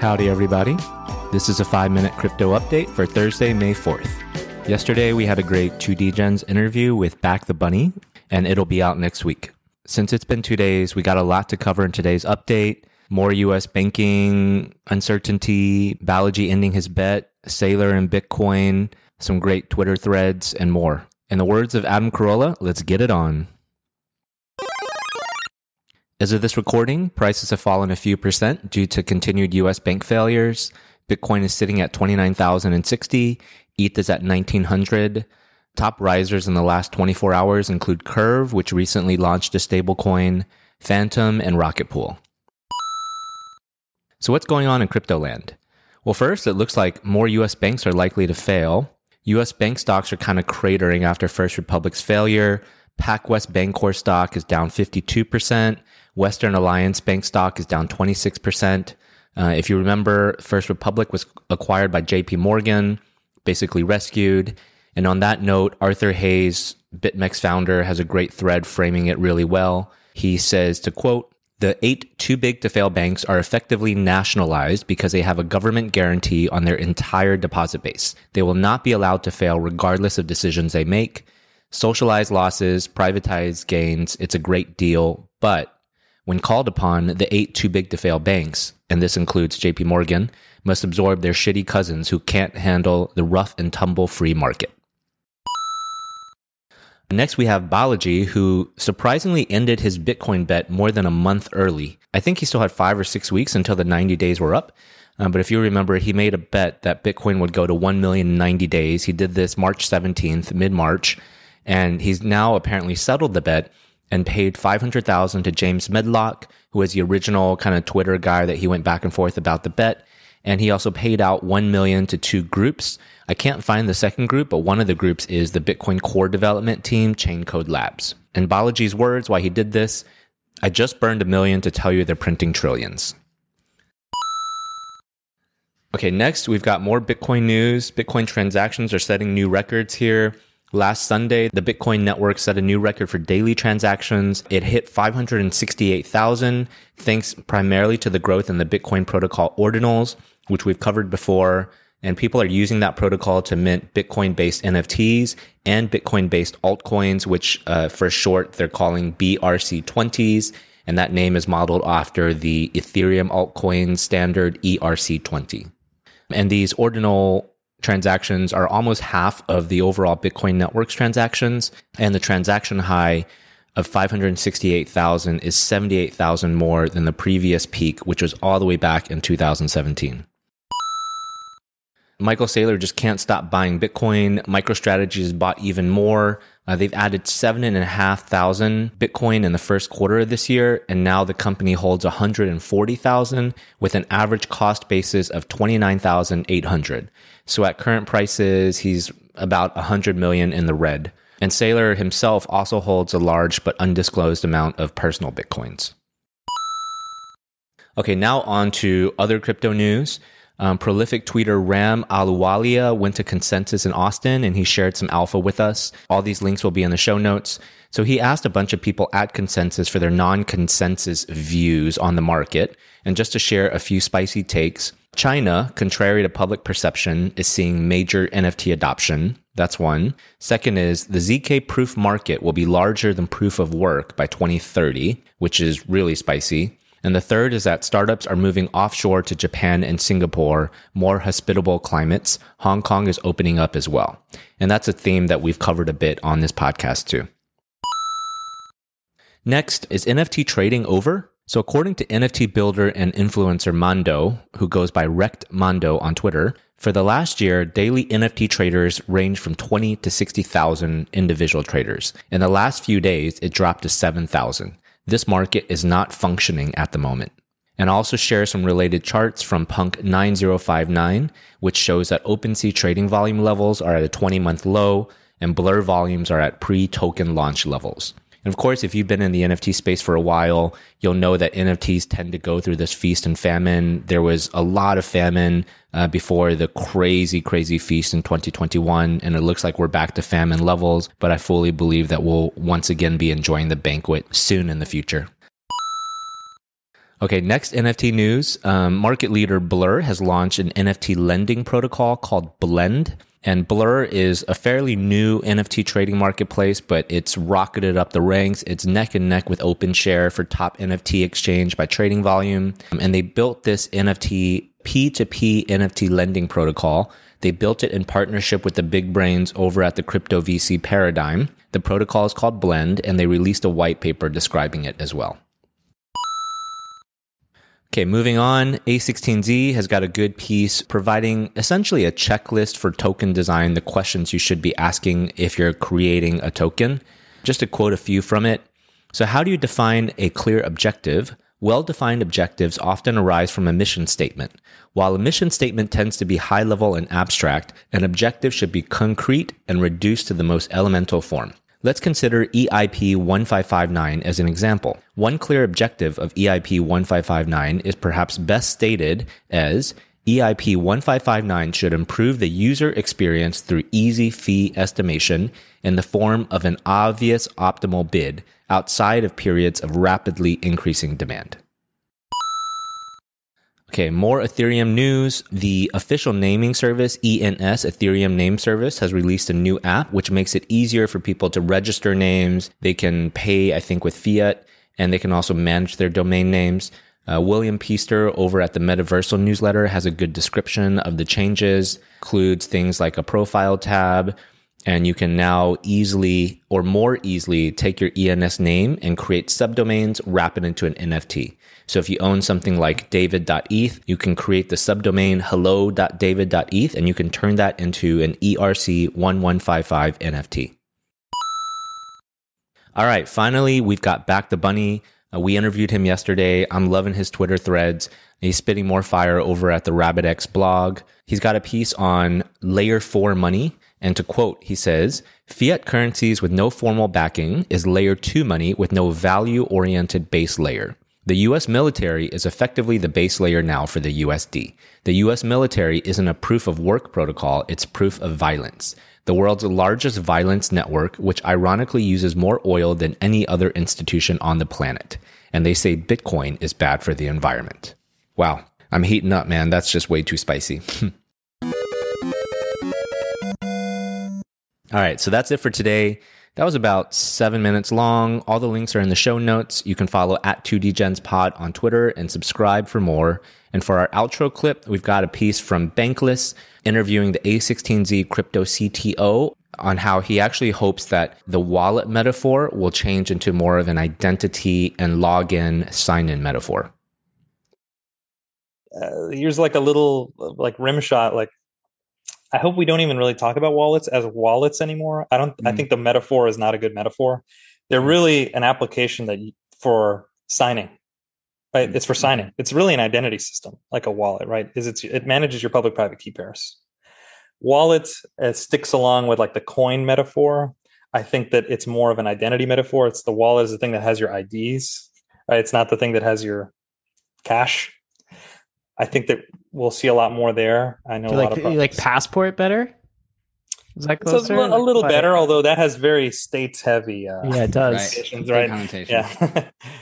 Howdy, everybody. This is a five minute crypto update for Thursday, May 4th. Yesterday, we had a great Two Degens interview with Back the Bunny, and it'll be out next week. Since it's been two days, we got a lot to cover in today's update. More US banking uncertainty, Balaji ending his bet, Saylor and Bitcoin, some great Twitter threads, and more. In the words of Adam Carolla, let's get it on. As of this recording, prices have fallen a few percent due to continued US bank failures. Bitcoin is sitting at 29,060, ETH is at 1900. Top risers in the last 24 hours include Curve, which recently launched a stablecoin, Fantom, and Rocket Pool. So, what's going on in crypto land? Well, first, it looks like more US banks are likely to fail. US bank stocks are kind of cratering after First Republic's failure. PacWest Bancorp stock is down 52%. Western Alliance Bank stock is down 26%. Uh, if you remember, First Republic was acquired by JP Morgan, basically rescued. And on that note, Arthur Hayes, BitMEX founder, has a great thread framing it really well. He says to quote, the eight too big to fail banks are effectively nationalized because they have a government guarantee on their entire deposit base. They will not be allowed to fail regardless of decisions they make. Socialize losses, privatize gains. It's a great deal, but when called upon, the eight too big to fail banks, and this includes JP Morgan, must absorb their shitty cousins who can't handle the rough and tumble free market. Next, we have Balaji, who surprisingly ended his Bitcoin bet more than a month early. I think he still had five or six weeks until the 90 days were up. Uh, but if you remember, he made a bet that Bitcoin would go to 1 million in 90 days. He did this March 17th, mid March, and he's now apparently settled the bet and paid 500,000 to James Medlock, who was the original kind of Twitter guy that he went back and forth about the bet. And he also paid out 1 million to two groups. I can't find the second group, but one of the groups is the Bitcoin core development team, Chaincode Labs. In Balaji's words, why he did this, I just burned a million to tell you they're printing trillions. Okay, next we've got more Bitcoin news. Bitcoin transactions are setting new records here. Last Sunday, the Bitcoin network set a new record for daily transactions. It hit 568,000, thanks primarily to the growth in the Bitcoin protocol ordinals, which we've covered before. And people are using that protocol to mint Bitcoin based NFTs and Bitcoin based altcoins, which uh, for short, they're calling BRC20s. And that name is modeled after the Ethereum altcoin standard ERC20. And these ordinal transactions are almost half of the overall Bitcoin network's transactions, and the transaction high of 568,000 is 78,000 more than the previous peak, which was all the way back in 2017. Michael Saylor just can't stop buying Bitcoin. MicroStrategy has bought even more. Uh, they've added seven and a half thousand Bitcoin in the first quarter of this year, and now the company holds 140,000 with an average cost basis of 29,800. So at current prices, he's about 100 million in the red. And Saylor himself also holds a large but undisclosed amount of personal Bitcoins. Okay, now on to other crypto news. Um, prolific tweeter Ram Ahluwalia went to Consensus in Austin and he shared some alpha with us. All these links will be in the show notes. So he asked a bunch of people at Consensus for their non consensus views on the market. And just to share a few spicy takes, China, contrary to public perception, is seeing major NFT adoption. That's one. Second is the ZK proof market will be larger than proof of work by 2030, which is really spicy. And the third is that startups are moving offshore to Japan and Singapore, more hospitable climates. Hong Kong is opening up as well. And that's a theme that we've covered a bit on this podcast too. Next, is NFT trading over? So according to NFT builder and influencer Mondo, who goes by Rect Mondo on Twitter, for the last year, daily NFT traders ranged from 20 to 60,000 individual traders. In the last few days, it dropped to 7,000 this market is not functioning at the moment. And also share some related charts from Punk 9059, which shows that OpenSea trading volume levels are at a 20 month low and Blur volumes are at pre token launch levels. And of course, if you've been in the NFT space for a while, you'll know that NFTs tend to go through this feast and famine. There was a lot of famine uh, before the crazy, crazy feast in 2021. And it looks like we're back to famine levels, but I fully believe that we'll once again be enjoying the banquet soon in the future. Okay, next NFT news. Um, market leader Blur has launched an NFT lending protocol called Blend. And Blur is a fairly new NFT trading marketplace, but it's rocketed up the ranks. It's neck and neck with OpenSea for top NFT exchange by trading volume. And they built this NFT P2P NFT lending protocol. They built it in partnership with the big brains over at the crypto VC paradigm. The protocol is called Blend, and they released a white paper describing it as well. Okay, moving on. A16Z has got a good piece providing essentially a checklist for token design, the questions you should be asking if you're creating a token. Just to quote a few from it. So, how do you define a clear objective? Well defined objectives often arise from a mission statement. While a mission statement tends to be high level and abstract, an objective should be concrete and reduced to the most elemental form. Let's consider EIP 1559 as an example. One clear objective of EIP 1559 is perhaps best stated as EIP 1559 should improve the user experience through easy fee estimation in the form of an obvious optimal bid outside of periods of rapidly increasing demand. Okay, more Ethereum news. The official naming service, ENS, Ethereum Name Service, has released a new app which makes it easier for people to register names. They can pay, I think, with fiat, and they can also manage their domain names. Uh, William Peaster over at the Metaversal newsletter has a good description of the changes, includes things like a profile tab, and you can now easily or more easily take your ENS name and create subdomains, wrap it into an NFT. So if you own something like david.eth, you can create the subdomain hello.david.eth and you can turn that into an ERC1155 NFT. All right, finally, we've got Back the Bunny. Uh, we interviewed him yesterday. I'm loving his Twitter threads. He's spitting more fire over at the RabbitX blog. He's got a piece on layer four money and to quote, he says, fiat currencies with no formal backing is layer two money with no value oriented base layer. The US military is effectively the base layer now for the USD. The US military isn't a proof of work protocol, it's proof of violence. The world's largest violence network, which ironically uses more oil than any other institution on the planet. And they say Bitcoin is bad for the environment. Wow, I'm heating up, man. That's just way too spicy. All right, so that's it for today. That was about seven minutes long. All the links are in the show notes. You can follow at 2DGensPod Pod on Twitter and subscribe for more. And for our outro clip, we've got a piece from Bankless interviewing the A16Z crypto CTO on how he actually hopes that the wallet metaphor will change into more of an identity and login sign in metaphor. Uh, here's like a little like rim shot like I hope we don't even really talk about wallets as wallets anymore. I don't. Mm. I think the metaphor is not a good metaphor. They're mm. really an application that you, for signing, right? Mm. It's for signing. It's really an identity system, like a wallet, right? Is it's it manages your public-private key pairs. Wallet uh, sticks along with like the coin metaphor. I think that it's more of an identity metaphor. It's the wallet is the thing that has your IDs, right? It's not the thing that has your cash. I think that we'll see a lot more there. I know you like, you like passport better. Is that closer? So a, little better, although that has very states heavy. Uh, yeah, it does. Right. right? Yeah.